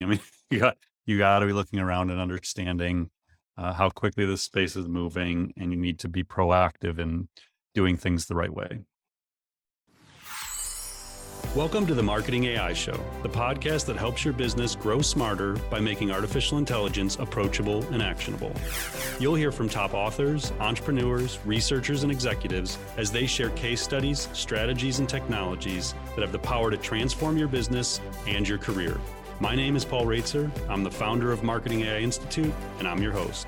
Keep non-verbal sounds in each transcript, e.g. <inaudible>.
I mean, <laughs> you got you got to be looking around and understanding uh, how quickly this space is moving, and you need to be proactive in doing things the right way. Welcome to the Marketing AI Show, the podcast that helps your business grow smarter by making artificial intelligence approachable and actionable. You'll hear from top authors, entrepreneurs, researchers, and executives as they share case studies, strategies, and technologies that have the power to transform your business and your career. My name is Paul Roetzer. I'm the founder of Marketing AI Institute, and I'm your host.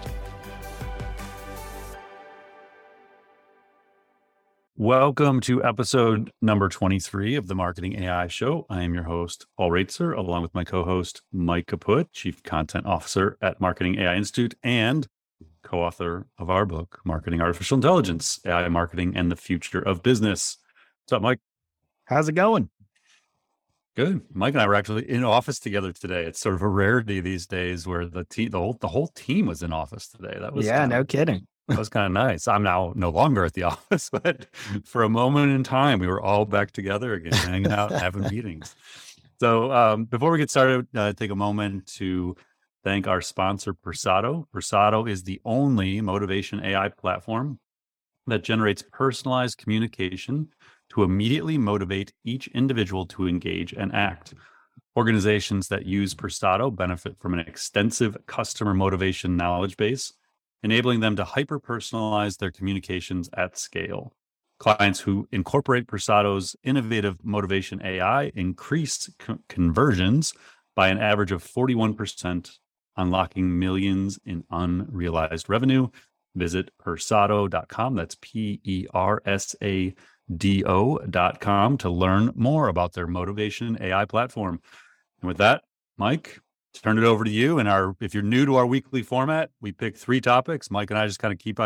Welcome to episode number 23 of the Marketing AI Show. I am your host, Paul Roetzer, along with my co host, Mike Kaput, Chief Content Officer at Marketing AI Institute and co author of our book, Marketing Artificial Intelligence AI Marketing and the Future of Business. What's up, Mike? How's it going? Good. Mike and I were actually in office together today. It's sort of a rarity these days where the team, the whole, the whole team was in office today. That was yeah, no kidding that was kind of nice. I'm now no longer at the <laughs> office, but for a moment in time, we were all back together again, hanging out, having <laughs> meetings. So um, before we get started, uh, take a moment to thank our sponsor, Persado. Persado is the only motivation AI platform that generates personalized communication to immediately motivate each individual to engage and act. Organizations that use Persado benefit from an extensive customer motivation knowledge base enabling them to hyper personalize their communications at scale. Clients who incorporate Persado's innovative motivation AI increase co- conversions by an average of 41%, unlocking millions in unrealized revenue. Visit persado.com. That's P E R S A D O.com to learn more about their motivation AI platform. And with that, Mike, turn it over to you. And our, if you're new to our weekly format, we pick three topics. Mike and I just kind of keep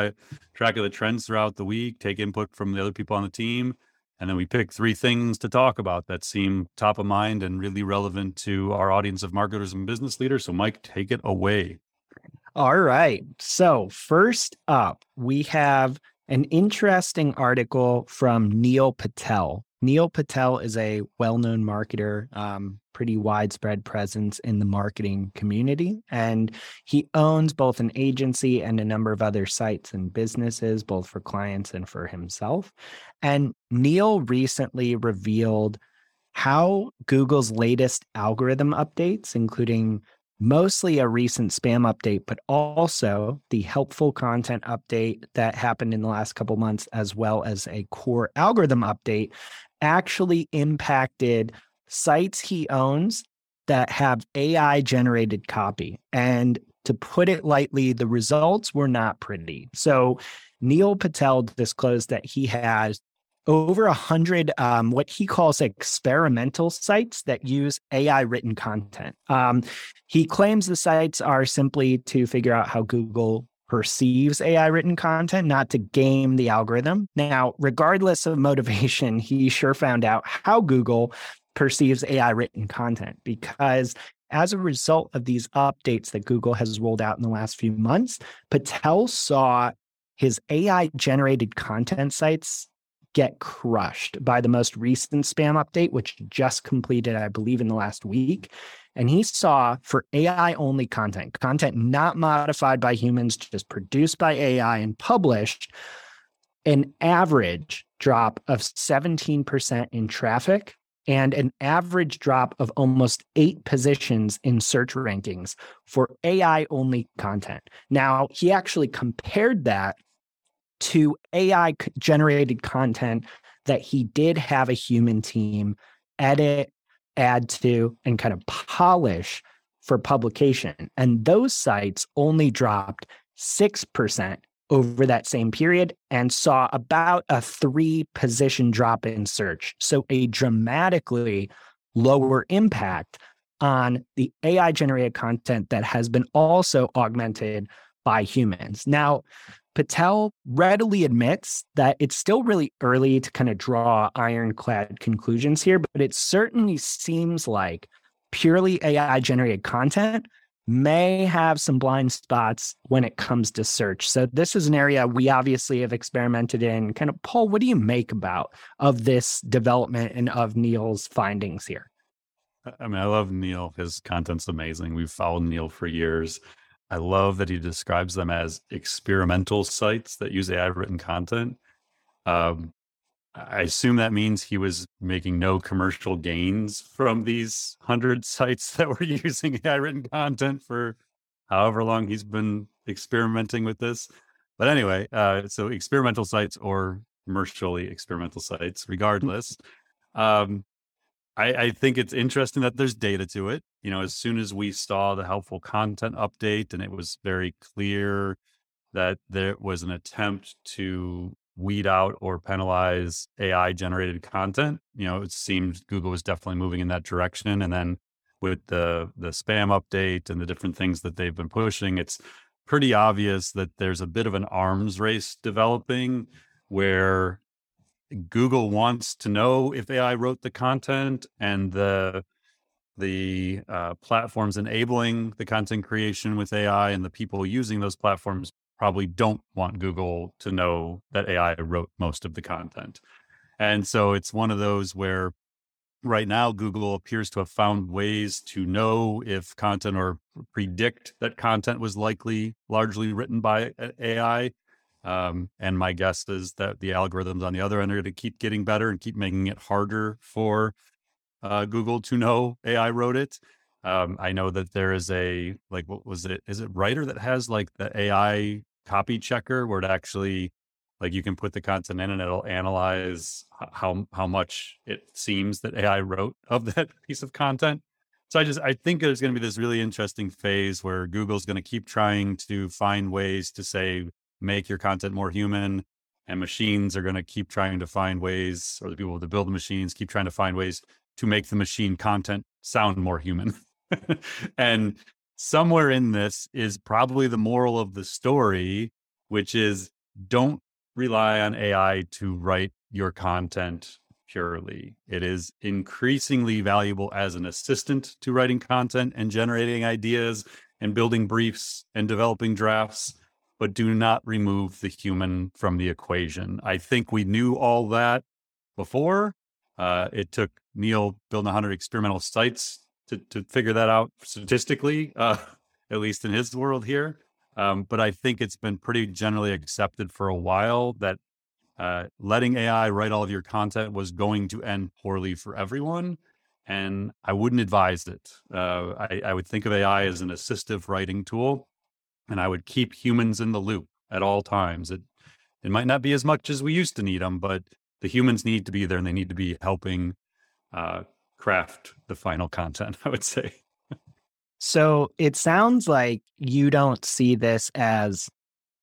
track of the trends throughout the week, take input from the other people on the team, and then we pick three things to talk about that seem top of mind and really relevant to our audience of marketers and business leaders. So, Mike, take it away. All right. So, first up, we have an interesting article from Neil Patel. Neil Patel is a well known marketer, um, pretty widespread presence in the marketing community. And he owns both an agency and a number of other sites and businesses, both for clients and for himself. And Neil recently revealed how Google's latest algorithm updates, including mostly a recent spam update, but also the helpful content update that happened in the last couple months, as well as a core algorithm update, actually impacted sites he owns that have AI generated copy. And to put it lightly, the results were not pretty. So Neil Patel disclosed that he has over a hundred um, what he calls experimental sites that use AI written content. Um, he claims the sites are simply to figure out how Google perceives AI written content, not to game the algorithm. Now, regardless of motivation, <laughs> he sure found out how Google perceives AI written content because as a result of these updates that Google has rolled out in the last few months, Patel saw his AI generated content sites get crushed by the most recent spam update, which just completed, I believe, in the last week. And he saw for AI only content, content not modified by humans, just produced by AI and published, an average drop of 17% in traffic and an average drop of almost eight positions in search rankings for AI only content. Now, he actually compared that to AI generated content that he did have a human team edit, add to, and kind of polish for publication. And those sites only dropped 6% over that same period and saw about a three position drop in search. So, a dramatically lower impact on the AI generated content that has been also augmented by humans. Now, Patel readily admits that it's still really early to kind of draw ironclad conclusions here, but it certainly seems like purely AI generated content may have some blind spots when it comes to search. So this is an area we obviously have experimented in. Kind of Paul, what do you make about of this development and of Neil's findings here? I mean, I love Neil. His content's amazing. We've followed Neil for years. I love that he describes them as experimental sites that use AI written content. Um, I assume that means he was making no commercial gains from these hundred sites that were <laughs> using AI written content for however long he's been experimenting with this. But anyway, uh, so experimental sites or commercially experimental sites, regardless. Um, I, I think it's interesting that there's data to it. You know, as soon as we saw the helpful content update and it was very clear that there was an attempt to weed out or penalize AI generated content, you know, it seemed Google was definitely moving in that direction. And then with the the spam update and the different things that they've been pushing, it's pretty obvious that there's a bit of an arms race developing where Google wants to know if AI wrote the content and the the uh, platforms enabling the content creation with AI and the people using those platforms probably don't want Google to know that AI wrote most of the content. And so it's one of those where right now Google appears to have found ways to know if content or predict that content was likely largely written by AI um, and my guess is that the algorithms on the other end are going to keep getting better and keep making it harder for uh, Google to know AI wrote it. Um, I know that there is a like what was it? Is it Writer that has like the AI copy checker where it actually like you can put the content in and it'll analyze how how much it seems that AI wrote of that <laughs> piece of content. So I just I think there's going to be this really interesting phase where Google's going to keep trying to find ways to say make your content more human and machines are going to keep trying to find ways or the people that build the machines keep trying to find ways to make the machine content sound more human. <laughs> And somewhere in this is probably the moral of the story which is don't rely on ai to write your content purely. It is increasingly valuable as an assistant to writing content and generating ideas and building briefs and developing drafts but do not remove the human from the equation. I think we knew all that before. Uh, it took Neil building 100 experimental sites to, to figure that out statistically, uh, <laughs> at least in his world here. Um, but I think it's been pretty generally accepted for a while that uh, letting AI write all of your content was going to end poorly for everyone. And I wouldn't advise it. Uh, I, I would think of AI as an assistive writing tool and I would keep humans in the loop at all times. It it might not be as much as we used to need them, but the humans need to be there and they need to be helping uh, craft the final content. <laughs> I would say. so it sounds like you don't see this as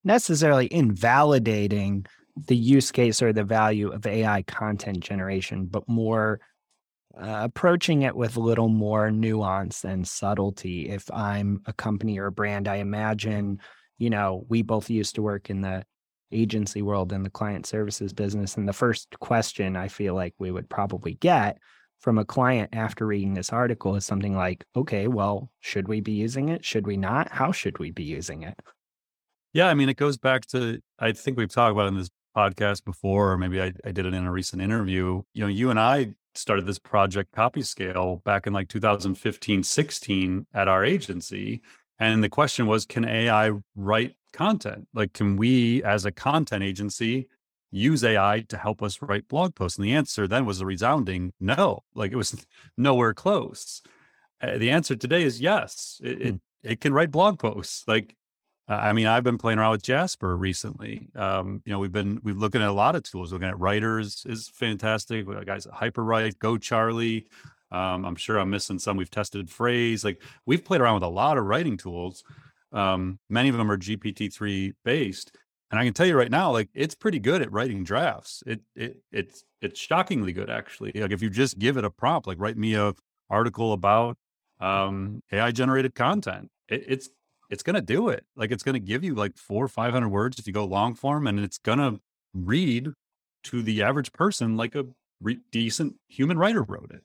necessarily invalidating the use case or the value of AI content generation, but more uh, approaching it with a little more nuance and subtlety. If I'm a company or a brand, I imagine, you know, we both used to work in the agency world and the client services business. And the first question I feel like we would probably get from a client after reading this article is something like, okay, well, should we be using it? Should we not? How should we be using it? Yeah, I mean, it goes back to, I think we've talked about in this podcast before, or maybe I, I did it in a recent interview. You know, you and I started this project copy scale back in like 2015 16 at our agency and the question was can ai write content? Like can we as a content agency use ai to help us write blog posts? And the answer then was a resounding no like it was <laughs> nowhere close. Uh, the answer today is yes it, it, hmm. it can write blog posts. Like I mean, I've been playing around with Jasper recently. Um, you know, we've been we've looking at a lot of tools. Looking at writers is fantastic. We got guys Hyperwrite, Go Charlie. Um, I'm sure I'm missing some. We've tested Frase. Like we've played around with a lot of writing tools. Um, many of them are GPT-3 based, and I can tell you right now, like it's pretty good at writing drafts. It it it's it's shockingly good actually. Like if you just give it a prompt, like write me a article about um, AI generated content, it, it's it's going to do it. Like it's going to give you like four or 500 words if you go long form and it's going to read to the average person like a re- decent human writer wrote it.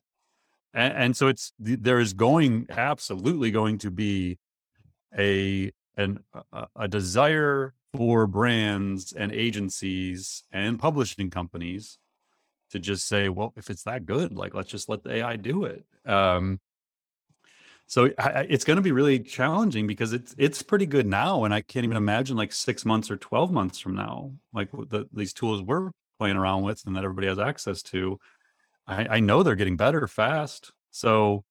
And, and so it's, there is going, absolutely going to be a, an, a, a desire for brands and agencies and publishing companies to just say, well, if it's that good, like let's just let the AI do it. Um, so it's going to be really challenging because it's it's pretty good now, and I can't even imagine like six months or twelve months from now, like the, these tools we're playing around with and that everybody has access to. I, I know they're getting better fast. So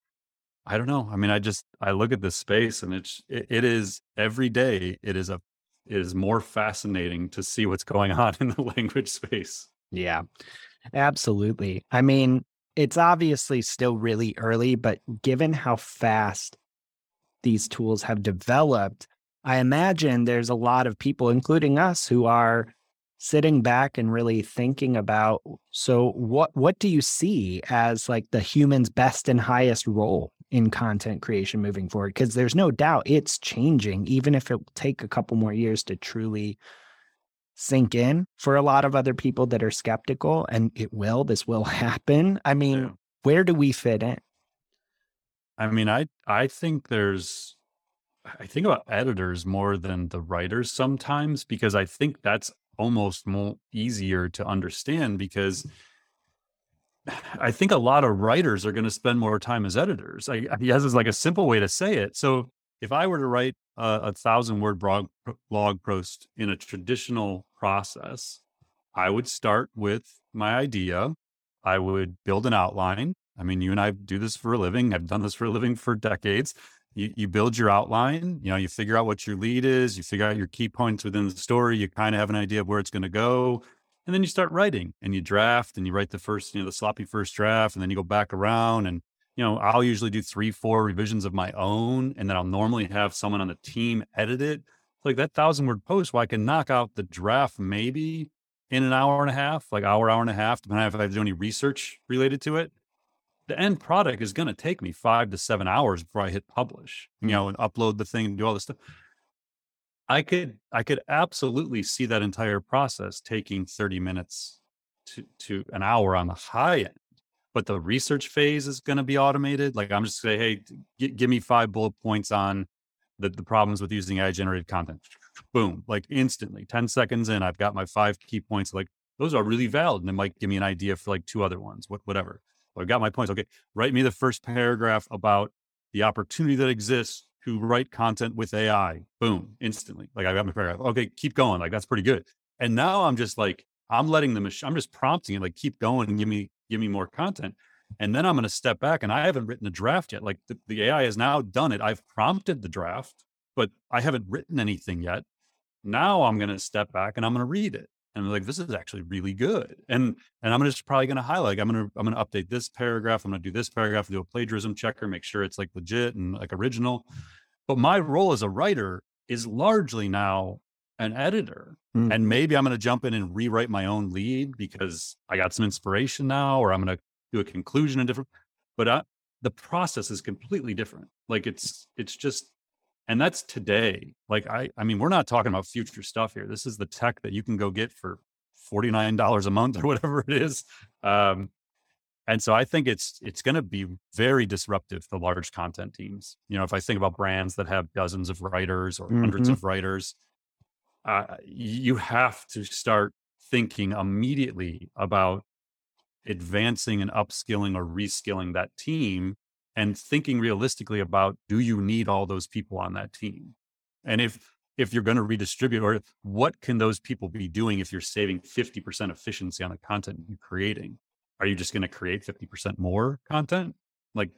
I don't know. I mean, I just I look at this space and it's it, it is every day. It is a it is more fascinating to see what's going <laughs> on in the language space. Yeah, absolutely. I mean, it's obviously still really early, but given how fast these tools have developed, I imagine there's a lot of people, including us, who are sitting back and really thinking about so what what do you see as like the human's best and highest role in content creation moving forward? Because there's no doubt it's changing even if it will take a couple more years to truly sink in for a lot of other people that are skeptical and it will this will <laughs> happen i mean yeah. where do we fit in i mean i i think there's i think about editors more than the writers sometimes because i think that's almost more easier to understand because <sighs> I think a lot of writers are going to spend more time as editors. I, he has like a simple way to say it. So if I were to write a, a thousand word blog, blog post in a traditional process, I would start with my idea. I would build an outline. I mean, you and I do this for a living. I've done this for a living for decades. You, you build your outline, you know, you figure out what your lead is, you figure out your key points within the story, you kind of have an idea of where it's going to go and then you start writing and you draft and you write the first you know the sloppy first draft and then you go back around and you know i'll usually do three four revisions of my own and then i'll normally have someone on the team edit it. Like that thousand word post where i can knock out the draft maybe in an hour and a half like hour hour and a half depending if i have to do any research related to it. The end product is going to take me five to seven hours before i hit publish you mm. know and upload the thing and do all this stuff. I could I could absolutely see that entire process taking 30 minutes to to an hour on the high end. But the research phase is going to be automated. Like I'm just say, hey, g- give me five bullet points on the, the problems with using AI generated content. Boom, like instantly, 10 seconds in, I've got my five key points. Like those are really valid. And it might give me an idea for like two other ones, what, whatever. I've got my points. Okay, write me the first paragraph about the opportunity that exists to write content with AI. Boom, instantly. Like I got my paragraph. Okay, keep going. Like that's pretty good. And now I'm just like, I'm letting the machine, I'm just prompting it, like keep going and give me, give me more content. And then I'm going to step back and I haven't written a draft yet. Like the, the AI has now done it. I've prompted the draft, but I haven't written anything yet. Now I'm going to step back and I'm going to read it and I'm like this is actually really good and and i'm just probably going to highlight i'm going to i'm going to update this paragraph i'm going to do this paragraph do a plagiarism checker make sure it's like legit and like original but my role as a writer is largely now an editor mm. and maybe i'm going to jump in and rewrite my own lead because i got some inspiration now or i'm going to do a conclusion in different but I, the process is completely different. Like it's it's just and that's today. Like i i mean we're not talking about future stuff here. This is the tech that you can go get for $49 a month <laughs> or whatever it is. Um, and so i think it's it's going to be very disruptive to large content teams. You know if i think about brands that have dozens of writers or mm-hmm. hundreds of writers uh, you have to start thinking immediately about advancing and upskilling or reskilling that team and thinking realistically about do you need all those people on that team? And if if you're going to redistribute or what can those people be doing if you're saving 50% efficiency on the content you're creating? Are you just going to create 50% more content? Like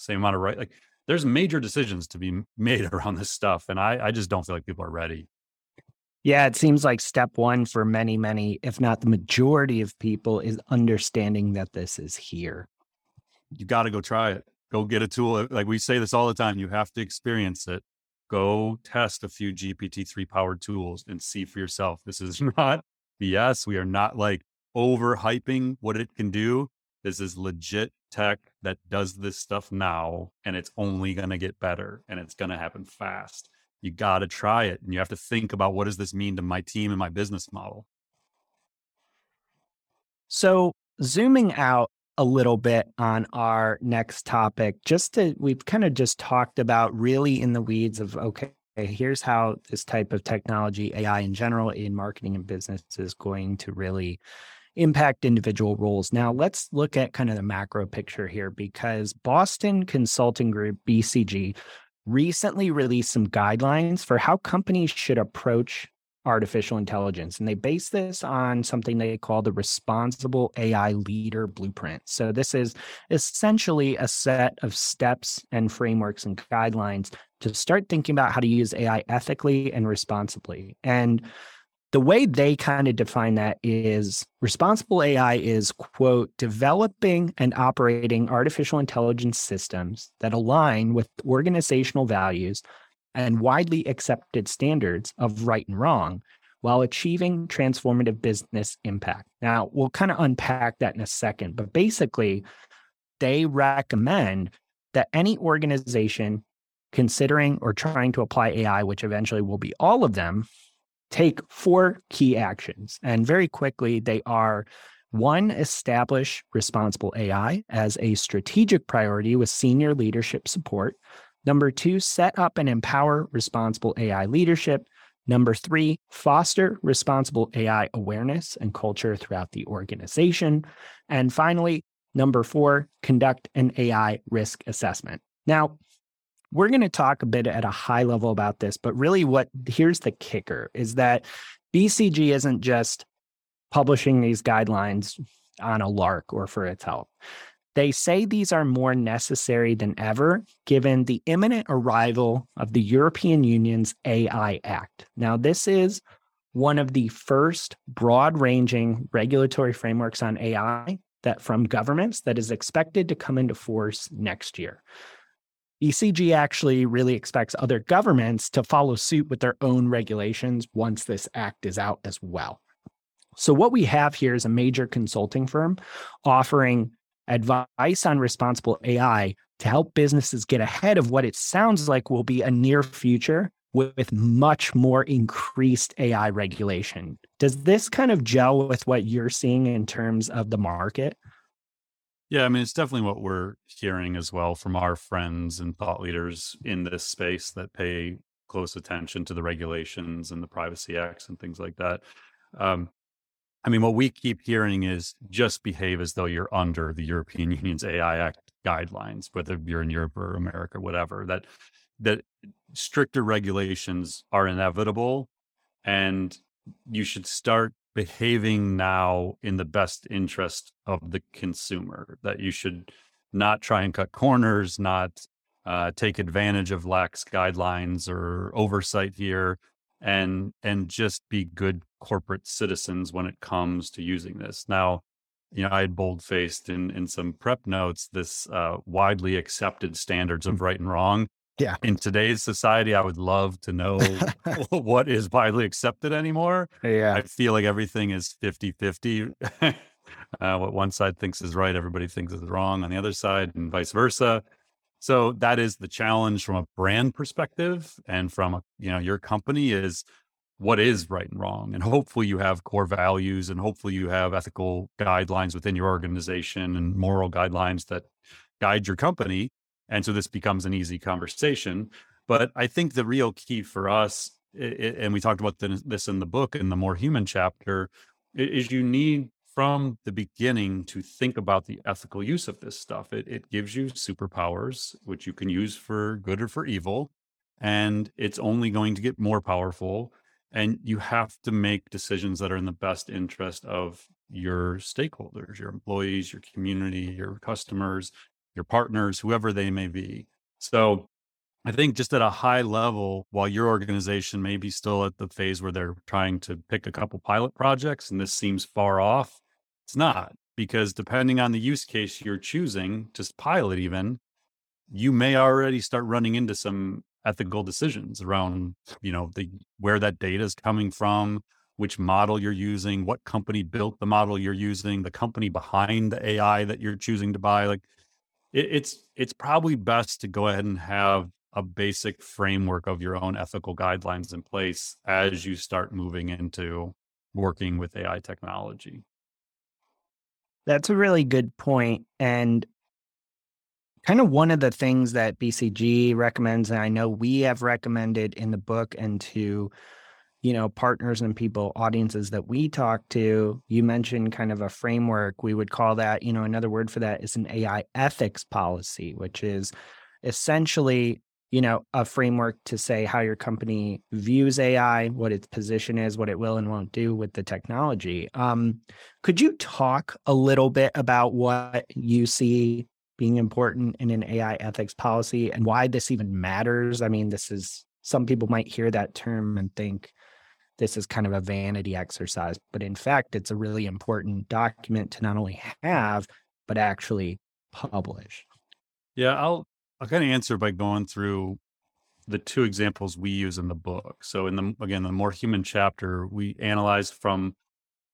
same amount of right like there's major decisions to be made <laughs> around this stuff and i i just don't feel like people are ready yeah it seems like step one for many many if not the majority of people is understanding that this is here you got to go try it go get a tool. Uh, like we say this all the time, you have to experience it. Go test a few GPT-3 powered tools and see for yourself. This is <laughs> not BS. We are not like overhyping what it can do. This is legit tech that does this stuff now, and it's only going to get better and it's going to happen fast. You got to try it and you have to think about what does this mean to my team and my business model. So, zooming out a little bit on our next topic. Just to, we've kind of just talked about really in the weeds of, okay, here's how this type of technology, AI in general, in marketing and business is going to really impact individual roles. Now, let's look at kind of the macro picture here because Boston Consulting Group, BCG, recently released some guidelines for how companies should approach artificial intelligence. And they base this on something they call the Responsible AI Leader Blueprint. So, this is essentially a set of steps and frameworks and guidelines to start thinking about how to use AI ethically and responsibly. And the way they kind of define that is responsible AI is, quote, developing and operating artificial intelligence systems that align with organizational values and widely accepted standards of right and wrong while achieving transformative business impact. Now, we'll kind of unpack that in a second, but basically, they recommend that any organization considering or trying to apply AI, which eventually will be all of them, take four key actions. And very quickly, they are one, establish responsible AI as a strategic priority with senior leadership support. Number two, set up and empower responsible AI leadership. Number three, foster responsible AI awareness and culture throughout the organization. And finally, number four, conduct an AI risk assessment. Now, we're going to talk a bit at a high level about this, but really, what here's the kicker is that BCG isn't just publishing these guidelines on a lark or for itself. They say these are more necessary than ever given the imminent arrival of the European Union's AI Act. Now, this is one of the first broad ranging regulatory frameworks on AI that from governments that is expected to come into force next year. BCG actually really expects other governments to follow suit with their own regulations once this act is out as well. So, what we have here is a major consulting firm offering advice on responsible AI to help businesses get ahead of what it sounds like will be a near future with much more increased AI regulation. Does this kind of gel with what you're seeing in terms of the market? Yeah, I mean, it's definitely what we're hearing as well from our friends and thought leaders in this space that pay close attention to the regulations and the privacy acts and things like that. Um, I mean, what we keep hearing is just behave as though you're under the European <laughs> Union's AI Act guidelines, whether you're in Europe or America, whatever. That that stricter regulations are inevitable, and you should start behaving now in the best interest of the consumer. That you should not try and cut corners, not uh, take advantage of lax guidelines or oversight here and and just be good corporate citizens when it comes to using this. Now, you know, I had bold faced in in some prep notes this uh, widely accepted standards of right and wrong. Yeah. In today's society, I would love to know <laughs> <laughs> what is widely accepted anymore. Yeah. I feel like everything is 50 50. <laughs> uh, what one side thinks is right, everybody thinks is wrong on the other side, and vice versa. So that is the challenge from a brand perspective and from a, you know your company is what is right and wrong and hopefully you have core values and hopefully you have ethical guidelines within your organization and moral guidelines that guide your company and so this becomes an easy conversation but i think the real key for us and we talked about this in the book in the more human chapter is you need from the beginning to think about the ethical use of this stuff. It, it gives you superpowers, which you can use for good or for evil. And it's only going to get more powerful. And you have to make decisions that are in the best interest of your stakeholders, your employees, your community, your customers, your partners, whoever they may be. So I think just at a high level, while your organization may be still at the phase where they're trying to pick a couple pilot projects and this seems far off, it's not because depending on the use case you're choosing to pilot, even you may already start running into some ethical decisions around, you know, the where that data is coming from, which model you're using, what company built the model you're using, the company behind the AI that you're choosing to buy. Like it, it's it's probably best to go ahead and have a basic framework of your own ethical guidelines in place as you start moving into working with AI technology. That's a really good point. And kind of one of the things that BCG recommends, and I know we have recommended in the book and to you know partners and people audiences that we talk to you mentioned kind of a framework. We would call that you know another word for that is an ai ethics policy which is essentially you know a framework to say how your company views ai what its position is what it will and won't do with the technology. Um, could you talk a little bit about what you see being important in an ai ethics policy and why this even matters? I mean this is some people might hear that term and think this is kind of a vanity exercise but in fact it's a really important document to not only have but actually publish yeah i'll I'll kind of answer by going through the two examples we use in the book. So in the again the more human chapter, we analyze from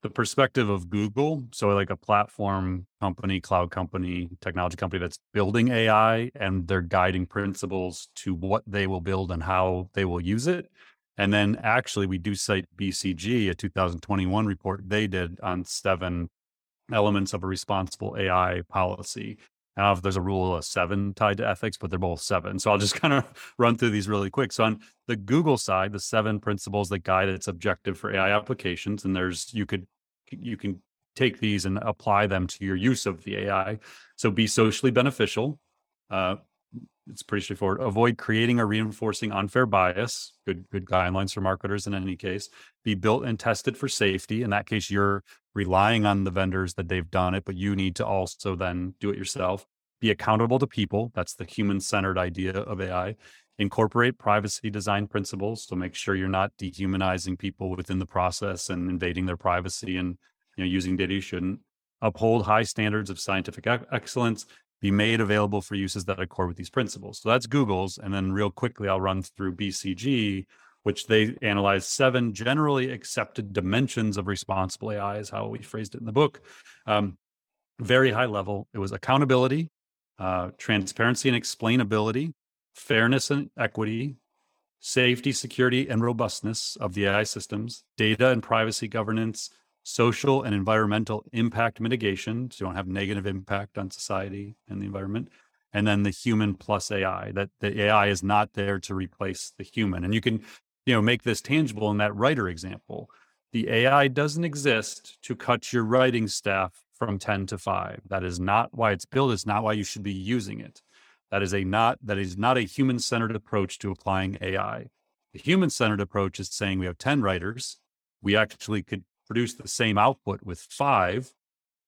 the perspective of Google, so like a platform company, cloud company, technology company that's building AI and their guiding principles to what they will build and how they will use it. And then actually we do cite BCG, a 2021 report they did on seven elements of a responsible AI policy. I don't know if there's a rule of seven tied to ethics, but they're both seven. So I'll just <laughs> kind of run through these really quick. So on the Google side, the seven principles that guide its objective for AI applications, and there's you could you can take these and apply them to your use of the AI. So be socially beneficial. Uh, it's pretty straightforward. Avoid creating or reinforcing unfair bias. Good, good guidelines for marketers in any case. Be built and tested for safety. In that case, you're relying on the vendors that they've done it, but you need to also then do it yourself. Be accountable to people. That's the human-centered idea of AI. Incorporate privacy design principles. So make sure you're not dehumanizing people within the process and invading their privacy and you know using data you shouldn't. Uphold high standards of scientific excellence be made available for uses that accord with these principles. So that's Google's. And then, real quickly, I'll run through BCG, which they analyzed seven generally accepted dimensions of responsible AI, is how we phrased it in the book. Um, very high level. It was accountability, uh, transparency and explainability, fairness and equity, safety, security, and robustness of the AI systems, data and privacy governance, social and environmental impact mitigation, so you don't have negative impact on society and the environment, and then the human plus AI, that the AI is not there to replace the human. And you can, you know, make this tangible in that writer example. The AI doesn't exist to cut your writing staff from 10 to 5. That is not why it's built. It's not why you should be using it. That is a not that is not a human-centered approach to applying AI. The human-centered approach is saying we have 10 writers. We actually could produce the same output with five,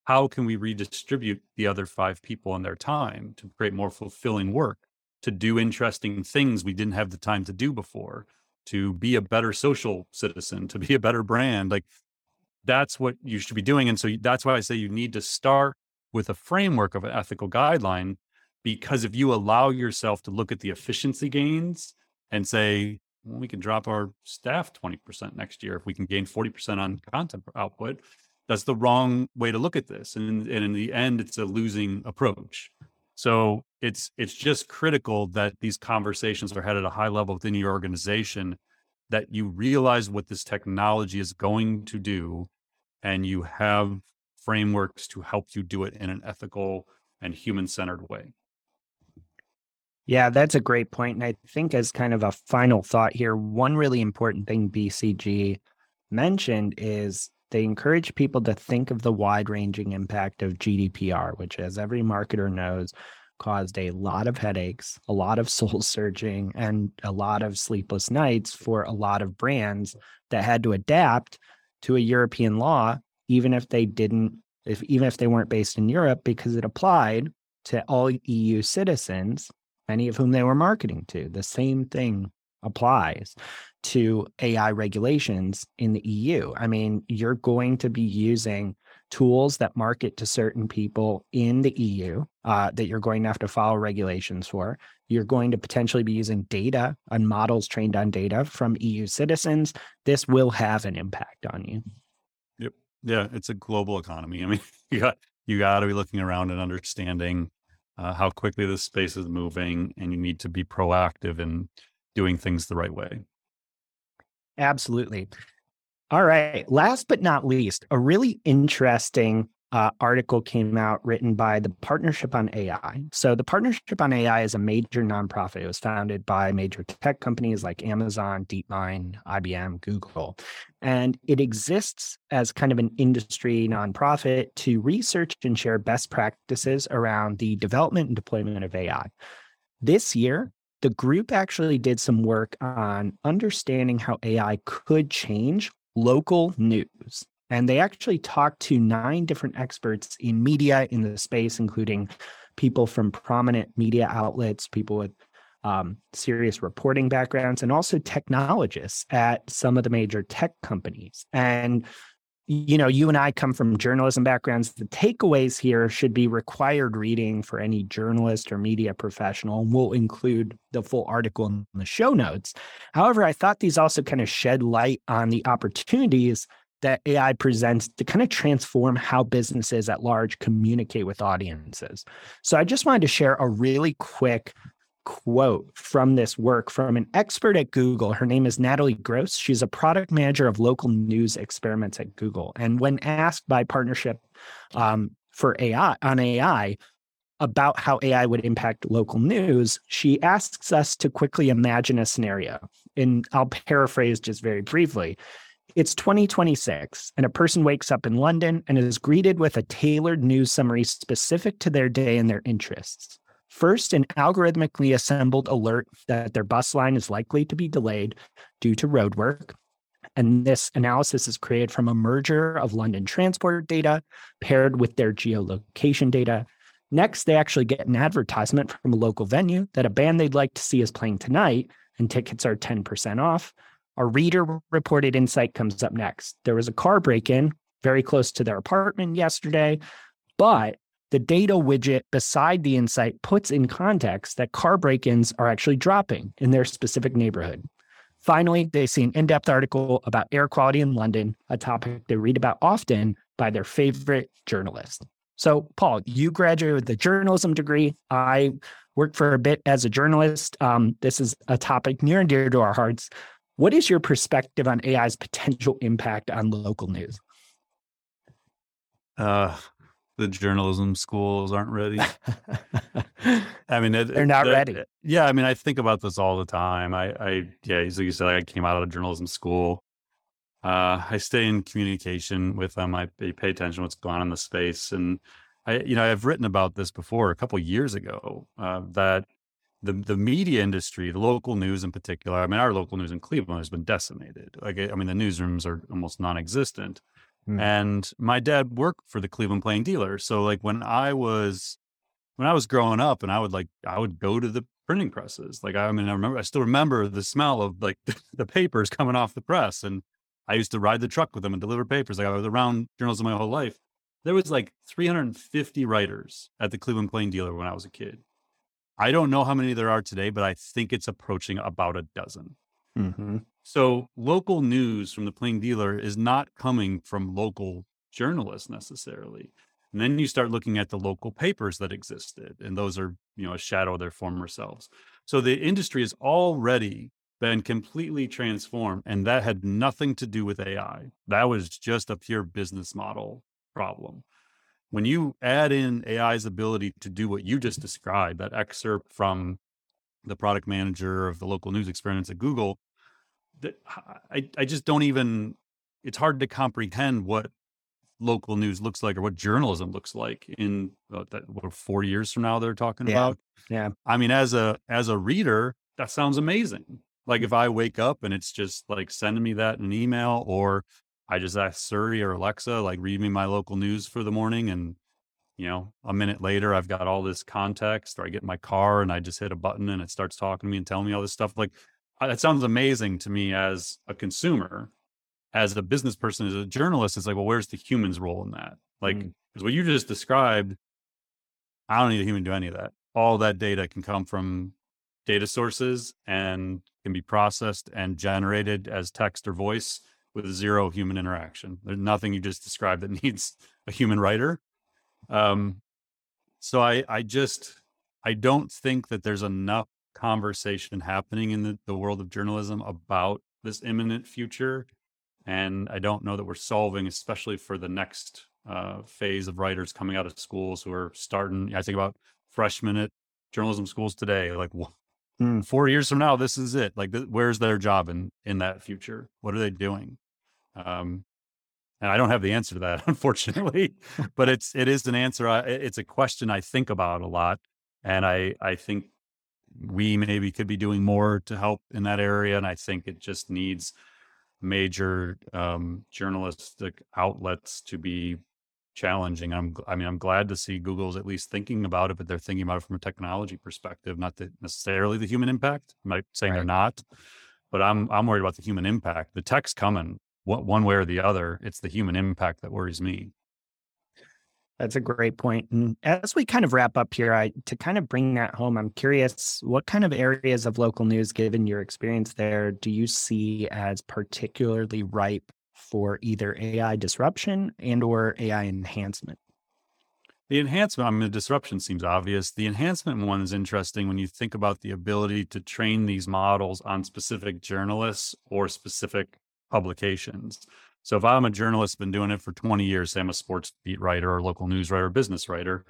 how can we redistribute the other five people and their time to create more fulfilling work, to do interesting things we didn't have the time to do before, to be a better social citizen, to be a better brand? Like that's what you should be doing. And so that's why I say you need to start with a framework of an ethical guideline, because if you allow yourself to look at the efficiency gains and say, we can drop our staff 20% next year if we can gain 40% on content output. That's the wrong way to look at this. And, and in the end, it's a losing approach. So it's it's just critical that these conversations are had at a high level within your organization, that you realize what this technology is going to do, and you have frameworks to help you do it in an ethical and human centered way. Yeah, that's a great point. And I think, as kind of a final thought here, one really important thing BCG mentioned is they encourage people to think of the wide ranging impact of GDPR, which, as every marketer knows, caused a lot of headaches, a lot of <laughs> soul searching, and a lot of sleepless nights for a lot of brands that had to adapt to a European law, even if they didn't, if even if they weren't based in Europe, because it applied to all EU citizens many of whom they were marketing to. The same thing applies to AI regulations in the EU. I mean, you're going to be using tools that market to certain people in the EU uh, that you're going to have to follow regulations for. You're going to potentially be using data and models trained on data from EU citizens. This will have an impact on you. Yep. Yeah, it's a global economy. I mean, <laughs> you got you got to be looking around and understanding uh, how quickly the space is moving, and you need to be proactive in doing things the right way. Absolutely. All right. Last but not least, a really interesting uh, article came out written by the Partnership on AI. So, the Partnership on AI is a major nonprofit. It was founded by major tech companies like Amazon, DeepMind, IBM, Google. And it exists as kind of an industry nonprofit to research and share best practices around the development and deployment of AI. This year, the group actually did some work on understanding how AI could change local news. And they actually talked to nine different experts in media in the space, including people from prominent media outlets, people with um, serious reporting backgrounds, and also technologists at some of the major tech companies. And you know, you and I come from journalism backgrounds. The takeaways here should be required reading for any journalist or media professional. We'll include the full article in the show notes. However, I thought these also kind of shed light on the opportunities that AI presents to kind of transform how businesses at large communicate with audiences. So I just wanted to share a really quick quote from this work from an expert at Google. Her name is Natalie Gross. She's a product manager of local news experiments at Google. And when asked by partnership um, for AI on AI about how AI would impact local news, she asks us to quickly imagine a scenario. And I'll paraphrase just very briefly. It's 2026, and a person wakes up in London and is greeted with a tailored news summary specific to their day and their interests. First, an algorithmically assembled alert that their bus line is likely to be delayed due to roadwork. And this analysis is created from a merger of London transport data paired with their geolocation data. Next, they actually get an advertisement from a local venue that a band they'd like to see is playing tonight, and tickets are 10% off. A reader reported insight comes up next. There was a car break in very close to their apartment yesterday, but the data widget beside the insight puts in context that car break ins are actually dropping in their specific neighborhood. Finally, they see an in depth article about air quality in London, a topic they read about often by their favorite journalist. So, Paul, you graduated with a journalism degree. I worked for a bit as a journalist. Um, this is a topic near and dear to our hearts. What is your perspective on AI's potential impact on local news? Uh, the journalism schools aren't ready. <laughs> I mean, it, they're not it, ready. Yeah, I mean, I think about this all the time. I, I, yeah, as you said, I came out of journalism school. Uh, I stay in communication with them. I, I pay attention to what's going on in the space, and I, you know, I've written about this before a couple years ago uh, that the the media industry, the local news in particular. I mean, our local news in Cleveland has been decimated. Like, I mean, the newsrooms are almost non-existent. Mm. And my dad worked for the Cleveland Plain Dealer, so like when I was when I was growing up, and I would like I would go to the printing presses. Like, I mean, I remember I still remember the smell of like <laughs> the, papers coming off the press, and I used to ride the truck with them and deliver papers. Like I was around journalism my whole life. There was like 350 writers at the Cleveland Plain Dealer when I was a kid I don't know how many there are today, but I think it's approaching about a dozen. Mm-hmm. So local news from the plain dealer is not coming from local journalists necessarily. And then you start looking at the local papers that existed, and those are, you know, a shadow of their former selves. So the industry has already been completely transformed, and that had nothing to do with AI. That was just a pure business model problem when you add in AI's ability to do what you just described, that excerpt from the product manager of the local news experience at Google, that I, I just don't even, it's hard to comprehend what local news looks like or what journalism looks like in what, that, what four years from now they're talking yeah. about. Yeah. I mean, as a, as a reader, that sounds amazing. Like mm. if I wake up and it's just like sending me that in an email or I just ask Siri or Alexa, like, read me my local news for the morning. And, you know, a minute later, I've got all this context, or I get in my car and I just hit a button and it starts talking to me and telling me all this stuff. Like, that sounds amazing to me as a consumer. As a business person, as a journalist, it's like, well, where's the human's role in that? Like, because mm. what you just described, I don't need a human to do any of that. All that data can come from data sources and can be processed and generated as text or voice with zero human interaction. There's nothing you just described that <laughs> needs a human writer. Um, so I, I just, I don't think that there's enough conversation happening in the, the world of journalism about this imminent future. And I don't know that we're solving, especially for the next uh, phase of writers coming out of schools who are starting. I think about freshmen at journalism schools today. Like mm. four years from now, this is it. Like, th- where's their job in in that future? What are they doing? Um, and I don't have the answer to that, <laughs> unfortunately. but it's it is an answer. I, it's a question I think about a lot, and I I think we maybe could be doing more to help in that area. And I think it just needs major um, journalistic outlets to be challenging. I'm, I mean, I'm glad to see Google's at least thinking about it, but they're thinking about it from a technology perspective, not the, necessarily the human impact. I'm not saying right. they're not, but I'm I'm worried about the human impact. The tech's coming one way or the other. It's the human impact that worries me. That's a great point. And as we kind of wrap up here, I to kind of bring that home, I'm curious what kind of areas of local news, given your experience there, do you see as particularly ripe for either AI disruption and or AI enhancement? The enhancement, I mean, the disruption seems obvious. The enhancement one is interesting when you think about the ability to train these models on specific journalists or specific publications. So if I'm a journalist, been doing it for 20 years, say I'm a sports beat writer or local news writer, business writer,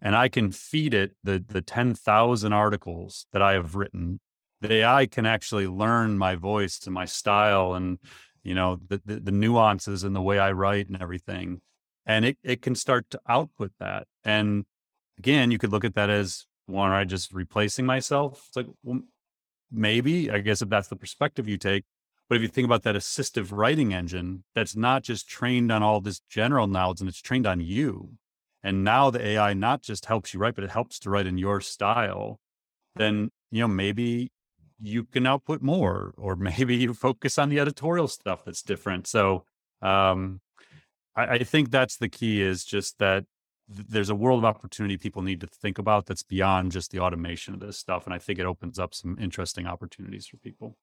and I can feed it the the 10,000 articles that I have written, the AI can actually learn my voice and my style and you know the, the, the nuances and the way I write and everything. And it, it can start to output that. And again, you could look at that as one, I just replacing myself. It's like, well, maybe, I guess if that's the perspective you take, but if you think about that assistive writing engine, that's not just trained on all this general knowledge and it's trained on you. And now the AI not just helps you write, but it helps to write in your style. Then, you know, maybe you can output more, or <laughs> maybe you focus on the editorial stuff that's different. So, um, I, I think that's the key is just that there's a world of opportunity people need to think about that's beyond just the automation of this stuff. And I think it opens up some interesting opportunities for people.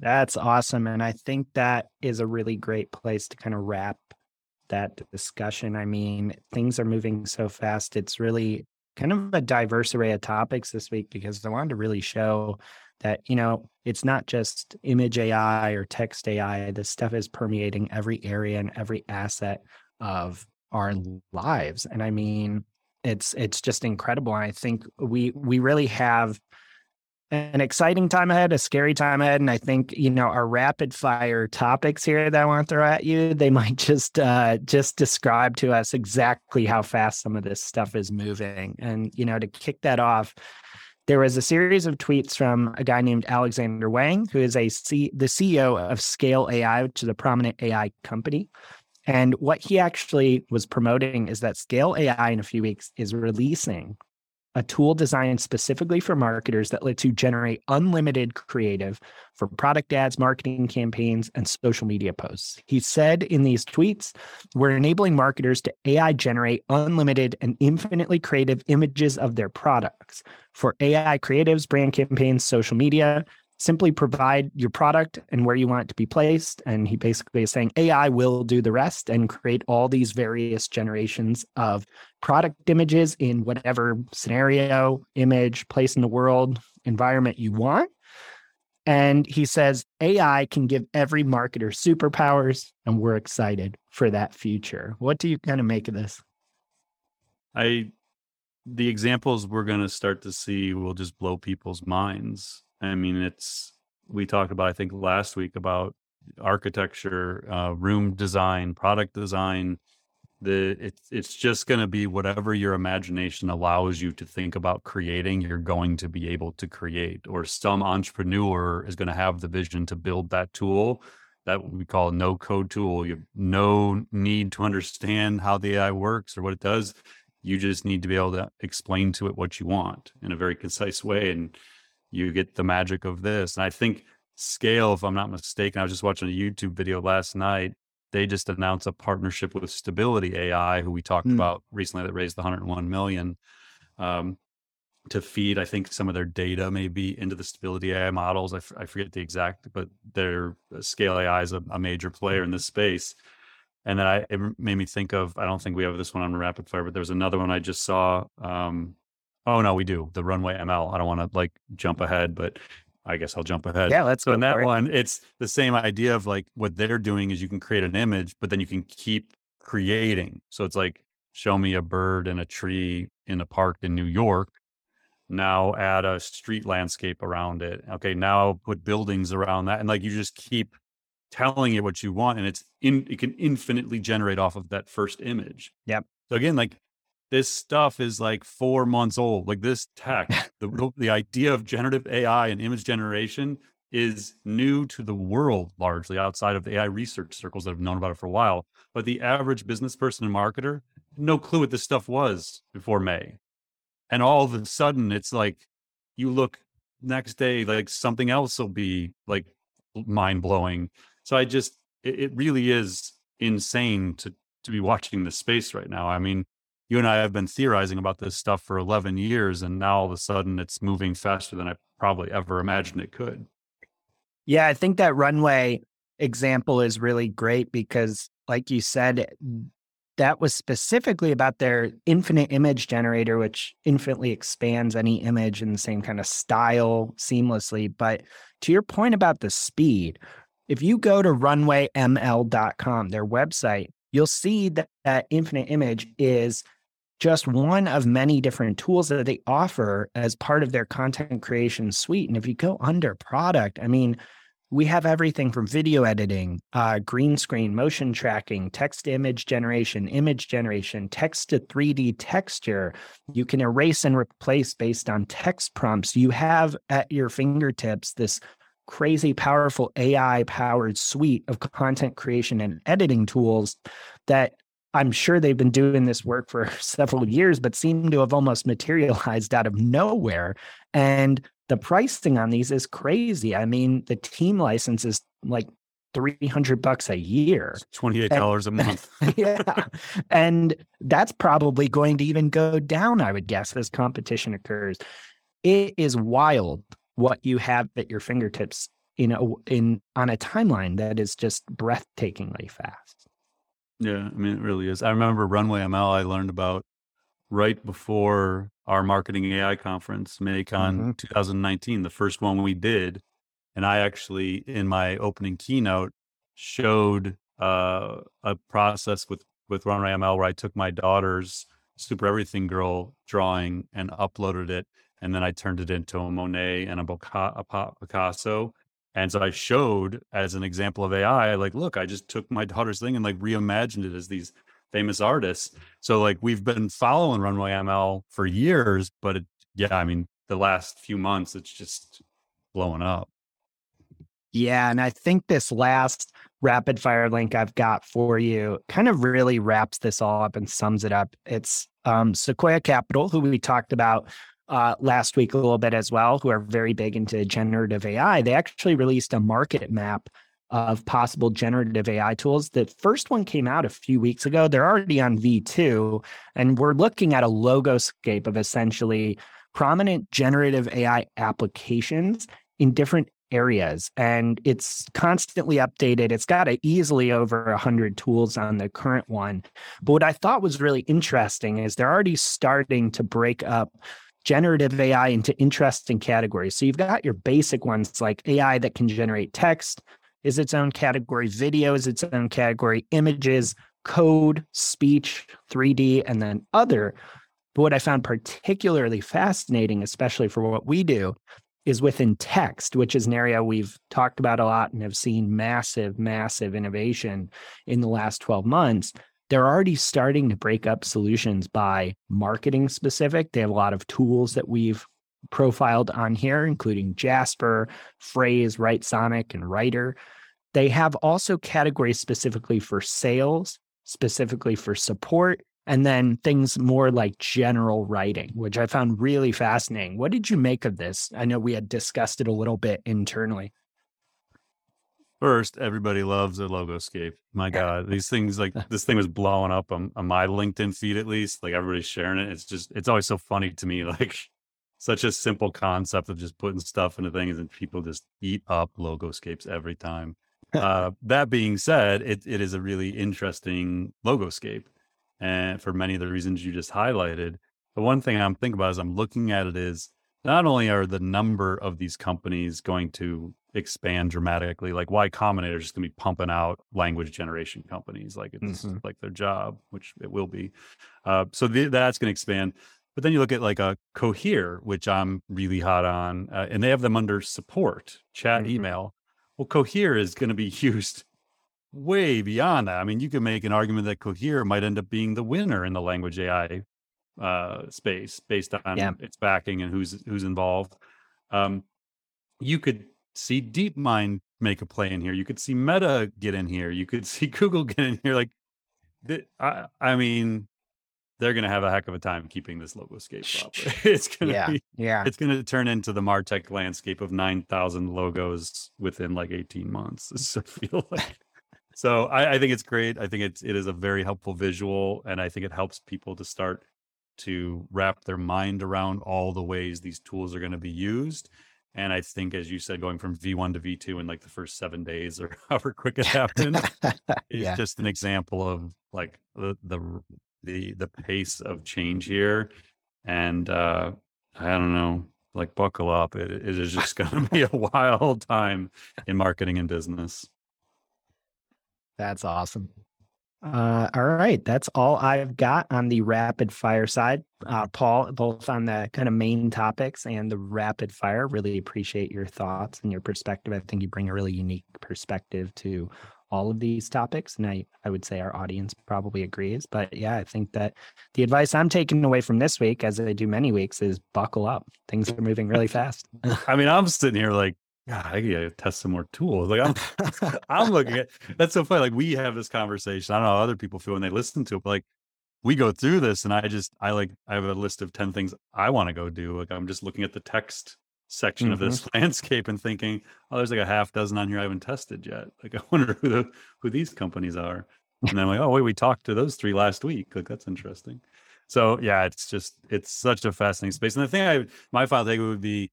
That's awesome. And I think that is a really great place to kind of wrap that discussion. I mean, things are moving so fast. It's really kind of a diverse array of topics this week because I wanted to really show that, you know, it's not just image AI or text AI. This stuff is permeating every area and every asset of our lives. And I mean, it's it's just incredible. And I think we we really have an exciting time ahead, a scary time ahead. And I think, you know, our rapid fire topics here that I want to throw at you, they <laughs> might just uh just describe to us exactly how fast some of this stuff is moving. And, you know, to kick that off, there was a series of tweets from a guy named Alexander Wang, who is a C- the CEO of Scale AI, which is a prominent AI company. And what he actually was promoting is that Scale AI in a few weeks is releasing a tool designed specifically for marketers that lets you generate unlimited creative for product ads, marketing campaigns, and social media posts. He said in these tweets, We're enabling marketers to AI generate unlimited and infinitely creative images of their products for AI creatives, brand campaigns, social media, simply provide your product and where you want it to be placed. And he basically is saying AI will do the rest and create all these various generations of product images in whatever scenario, image, place in the world, environment you want. And he says AI can give every marketer superpowers, and we're excited for that future. What do you kind of make of this? I, the examples we're going to start to see will just blow people's minds I mean, it's we talked about I think last week about architecture, uh, room design, product design. The it's it's just going to be whatever your imagination allows you to think about creating. You're going to be able to create, or some entrepreneur is going to have the vision to build that tool that we call no code tool. You have no need to understand how the AI works or what it does. You just need to be able to explain to it what you want in a very concise way. And you get the magic of this. And I think Scale, if I'm not mistaken, I was just watching a YouTube video last night. They just announced a partnership with Stability AI, who we talked mm. about recently, that raised the 101 million um, to feed, I think, some of their data maybe into the Stability AI models. I, f- I forget the exact, but their uh, Scale AI is a, a major player in this space. And then I, it made me think of, I don't think we have this one on rapid fire, but there was another one I just saw um, Oh no, we do the runway ML. I don't want to like jump ahead, but I guess I'll jump ahead. Yeah, let's so go in that one, it's the same idea of like what they're doing is you can create an image, but then you can keep creating. So it's like, show me a bird and a tree in a park in New York. Now add a street landscape around it. Okay, now put buildings around that. And like you just keep telling it what you want and it's in it can infinitely generate off of that first image. Yep. So again, like this stuff is like four months old. Like this tech, <laughs> the the idea of generative AI and image generation is new to the world largely outside of the AI research circles that have known about it for a while. But the average business person and marketer, no clue what this stuff was before May. And all of a sudden it's like you look next day, like something else will be like mind blowing. So I just it, it really is insane to to be watching this space right now. I mean, you and I have been theorizing about this stuff for 11 years, and now all of a sudden it's moving faster than I probably ever imagined it could. Yeah, I think that runway example is really great because, like you said, that was specifically about their infinite image generator, which infinitely expands any image in the same kind of style seamlessly. But to your point about the speed, if you go to runwayml.com, their website, you'll see that, that infinite image is just one of many different tools that they offer as part of their content creation suite. And if you go under product, I mean, we have everything from video editing, uh, green screen, motion tracking, text image generation, image generation, text to 3D texture. You can erase and replace based on text prompts. You have at your fingertips this crazy powerful AI powered suite of content creation and editing tools that I'm sure they've been doing this work for <laughs> several years, but seem to have almost materialized out of nowhere. And the pricing on these is crazy. I mean, the team license is like 300 bucks a year. $28 and, a month. <laughs> yeah. And that's probably going to even go down, I would guess, as competition occurs. It is wild what you have at your fingertips in a, in on a timeline that is just breathtakingly fast. Yeah, I mean, it really is. I remember Runway ML, I learned about right before our marketing AI conference, MAICON mm-hmm. 2019, the first one we did. And I actually, in my opening keynote, showed uh, a process with, with Runway ML where I took my daughter's Super Everything Girl drawing and uploaded it. And then I turned it into a Monet and a Picasso and so I showed as an example of AI, like, look, I just took my daughter's thing and like reimagined it as these famous artists. So like we've been following Runway ML for years, but it, yeah, I mean, the last few months, it's just blowing up. Yeah. And I think this last rapid fire link I've got for you kind of really wraps this all up and sums it up. It's um, Sequoia Capital, who we talked about uh, last week a little bit as well, who are very big into generative AI. They actually released a market map of possible generative AI tools. The first one came out a few weeks ago. They're already on V2, and we're looking at a logoscape of essentially prominent generative AI applications in different areas and it's constantly updated it's got a easily over 100 tools on the current one but what i thought was really interesting is they're already starting to break up generative AI into interesting categories. So you've got your basic ones like AI that can generate text is its own category, video is its own category, images, code, speech, 3D, and then other. But what I found particularly fascinating, especially for what we do, is within text, which is an area we've talked about a lot and have seen massive, massive innovation in the last 12 months they're already starting to break up solutions by marketing specific. They have a lot of tools that we've profiled on here, including Jasper, Frase, Writesonic, and Writer. They have also categories specifically for sales, specifically for support, and then things more like general writing, which I found really fascinating. What did you make of this? I know we had discussed it a little bit internally. First, everybody loves a logoscape. My <laughs> God, these things like <laughs> this thing was blowing up on, on my LinkedIn feed at least. Like everybody's sharing it. It's just it's always so funny to me. <laughs> Like such a simple concept of just putting stuff into things and people just eat up logoscapes every time. uh, that being said, it it is a really interesting logoscape, and for many of the reasons you just highlighted. The one thing I'm thinking about as I'm looking at it is not only are the number of these companies going to expand dramatically. Like Y Combinator is just going to be pumping out language generation companies, like it's mm-hmm. like their job, which it will be. Uh, so the, that's going to expand. But then you look at like a Cohere, which I'm really hot on, uh, and they have them under support, chat, mm-hmm. email. Well, Cohere is going to be <laughs> used way beyond that. I mean, you could make an argument that Cohere might end up being the winner in the language AI uh, space based on yeah. its backing and who's who's involved. Um, you could see DeepMind make a play in here. You could see Meta get in here. You could <laughs> see Google get in here. Like, I, I mean, they're going to have a heck of a time keeping this logoscape up. <laughs> It's going to yeah, be, yeah. It's going to turn into the Martech landscape of nine thousand logos within like eighteen months. <laughs> So feel like. so I, I think it's great. I think it's it is a very helpful visual, and I think it helps people to start to wrap their mind around all the ways these tools are going to be used. And I think, as you said, going from V1 to V2 in like the first seven days or <laughs> however quick it happened <laughs> is yeah. just an example of like the, the the the pace of change here. And uh I don't know, like buckle up. It, it is just going <laughs> to be a wild time in marketing and business. That's awesome. Uh, all right, that's all I've got on the rapid fire side. Uh, Paul, both on the kind of main topics and the rapid fire. Really appreciate your thoughts and your perspective. I think you bring a really unique perspective to all of these topics, and I I would say our audience probably agrees. But yeah, I think that the advice I'm taking away from this week, as I do many weeks, is buckle up. Things are moving really fast. I mean, I'm sitting here like God, I gotta test some more tools. Like I'm, <laughs> <laughs> I'm looking at that's so funny. Like we have this conversation. I don't know how other people feel when they listen to it, but like we go through this, and I just I like I have a list of ten things I want to go do. Like I'm just looking at the text section mm-hmm. of this <laughs> landscape and thinking, oh, there's like a half dozen on here I haven't tested yet. Like I wonder who the who these companies are. And then I'm like, oh wait, we talked to those three last week. Like that's interesting. So yeah, it's just it's such a fascinating space. And the thing I my final takeaway would be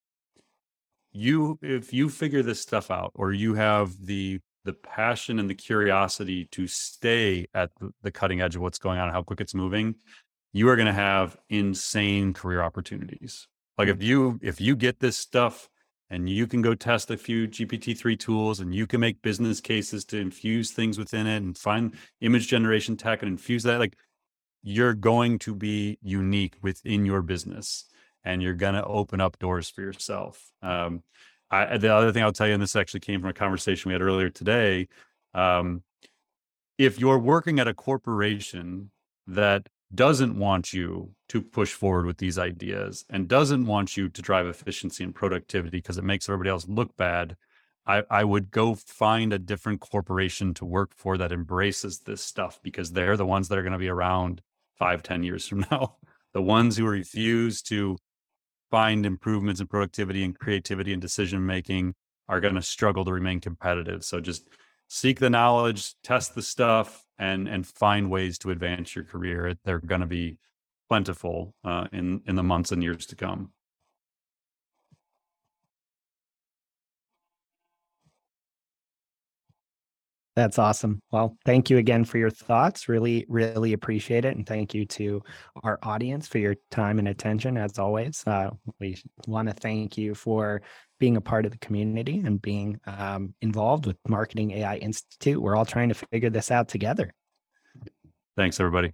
you if you figure this stuff out or you have the the passion and the curiosity to stay at the cutting edge of what's going on and how quick it's moving you are going to have insane career opportunities. Like if mm. you if you get this stuff and you can go test a few gpt-3 tools and you can make business cases to infuse things within it and find image generation tech and infuse that like you're going to be unique within your business and you're going to open up doors for yourself. Um, I, the other thing I'll tell you, and this actually came from a conversation we had earlier today. Um, if you're working at a corporation that doesn't want you to push forward with these ideas and doesn't want you to drive efficiency and productivity because it makes everybody else look bad, I, I would go find a different corporation to work for that embraces this stuff because they're the ones that are going to be around five, ten years from <laughs> now. The ones who refuse to find improvements in productivity and creativity and decision making are going to struggle to remain competitive. So just seek the knowledge, test the stuff, and and find ways to advance your career. They're going to be plentiful uh, in in the months and years to come. That's awesome. Well, thank you again for your thoughts. Really, really appreciate it. And thank you to our audience for your time and attention, as always. Uh, we want to thank you for being a part of the community and being um, involved with Marketing AI Institute. We're all trying to figure this out together. Thanks, everybody.